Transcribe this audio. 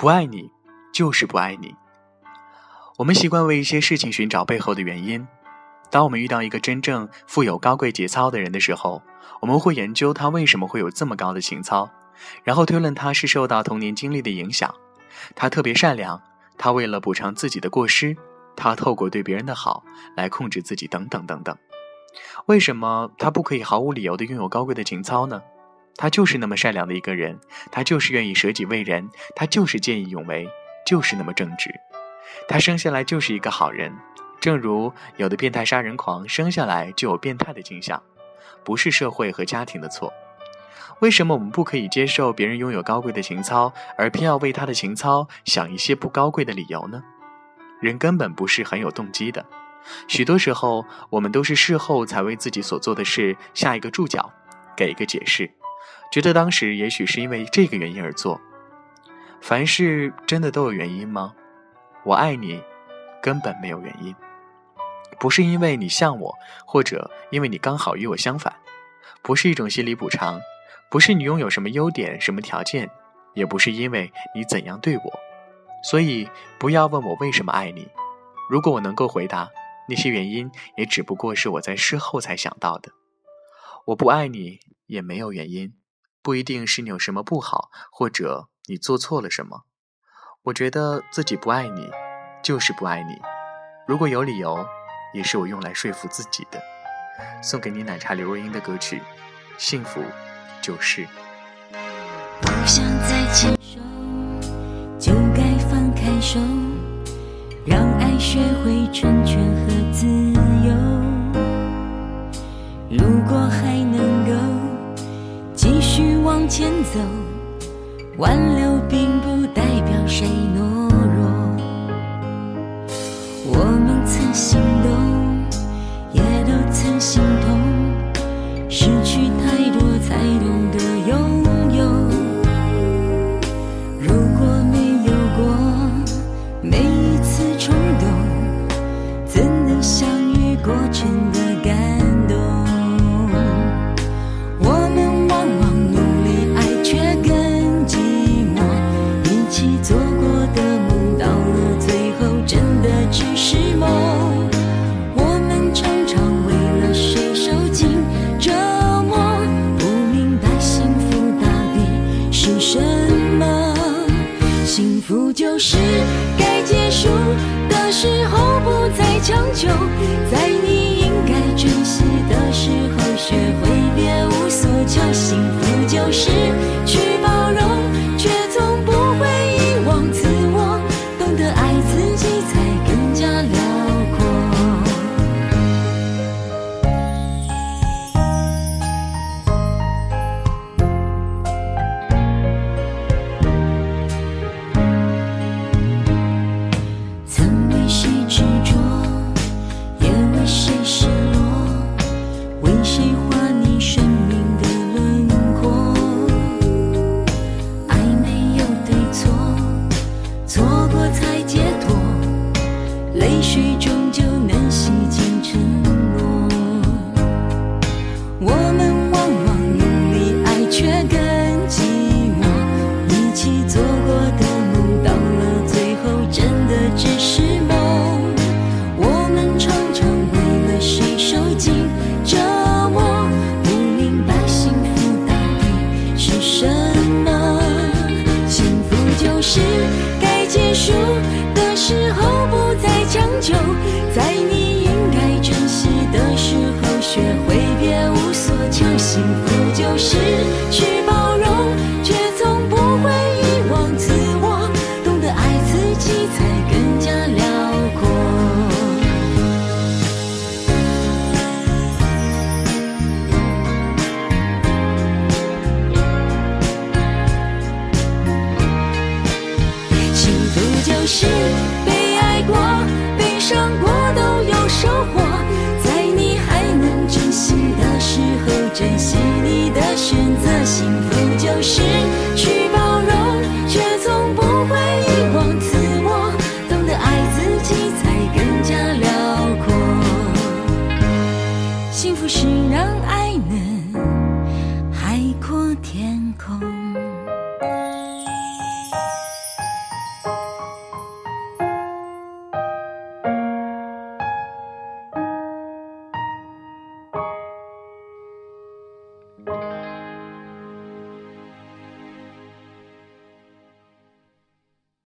不爱你，就是不爱你。我们习惯为一些事情寻找背后的原因。当我们遇到一个真正富有高贵节操的人的时候，我们会研究他为什么会有这么高的情操，然后推论他是受到童年经历的影响。他特别善良，他为了补偿自己的过失，他透过对别人的好来控制自己，等等等等。为什么他不可以毫无理由的拥有高贵的情操呢？他就是那么善良的一个人，他就是愿意舍己为人，他就是见义勇为，就是那么正直。他生下来就是一个好人。正如有的变态杀人狂生下来就有变态的倾向，不是社会和家庭的错。为什么我们不可以接受别人拥有高贵的情操，而偏要为他的情操想一些不高贵的理由呢？人根本不是很有动机的，许多时候我们都是事后才为自己所做的事下一个注脚，给一个解释，觉得当时也许是因为这个原因而做。凡事真的都有原因吗？我爱你，根本没有原因。不是因为你像我，或者因为你刚好与我相反，不是一种心理补偿，不是你拥有什么优点、什么条件，也不是因为你怎样对我。所以不要问我为什么爱你。如果我能够回答，那些原因也只不过是我在事后才想到的。我不爱你也没有原因，不一定是你有什么不好，或者你做错了什么。我觉得自己不爱你，就是不爱你。如果有理由。也是我用来说服自己的。送给你奶茶刘若英的歌曲《幸福就是》。不想再牵手，就该放开手，让爱学会成全和自由。前走，挽留并不代表谁幸福就是该结束的时候，不再强求，在你应该珍惜的时候，学会别无所求。幸福就是是被爱过被伤过都有收获。在你还能珍惜的时候珍惜你的选择幸福就是去包容却从不会遗忘自我。懂得爱自己才更加辽阔。幸福是让爱能海阔天空。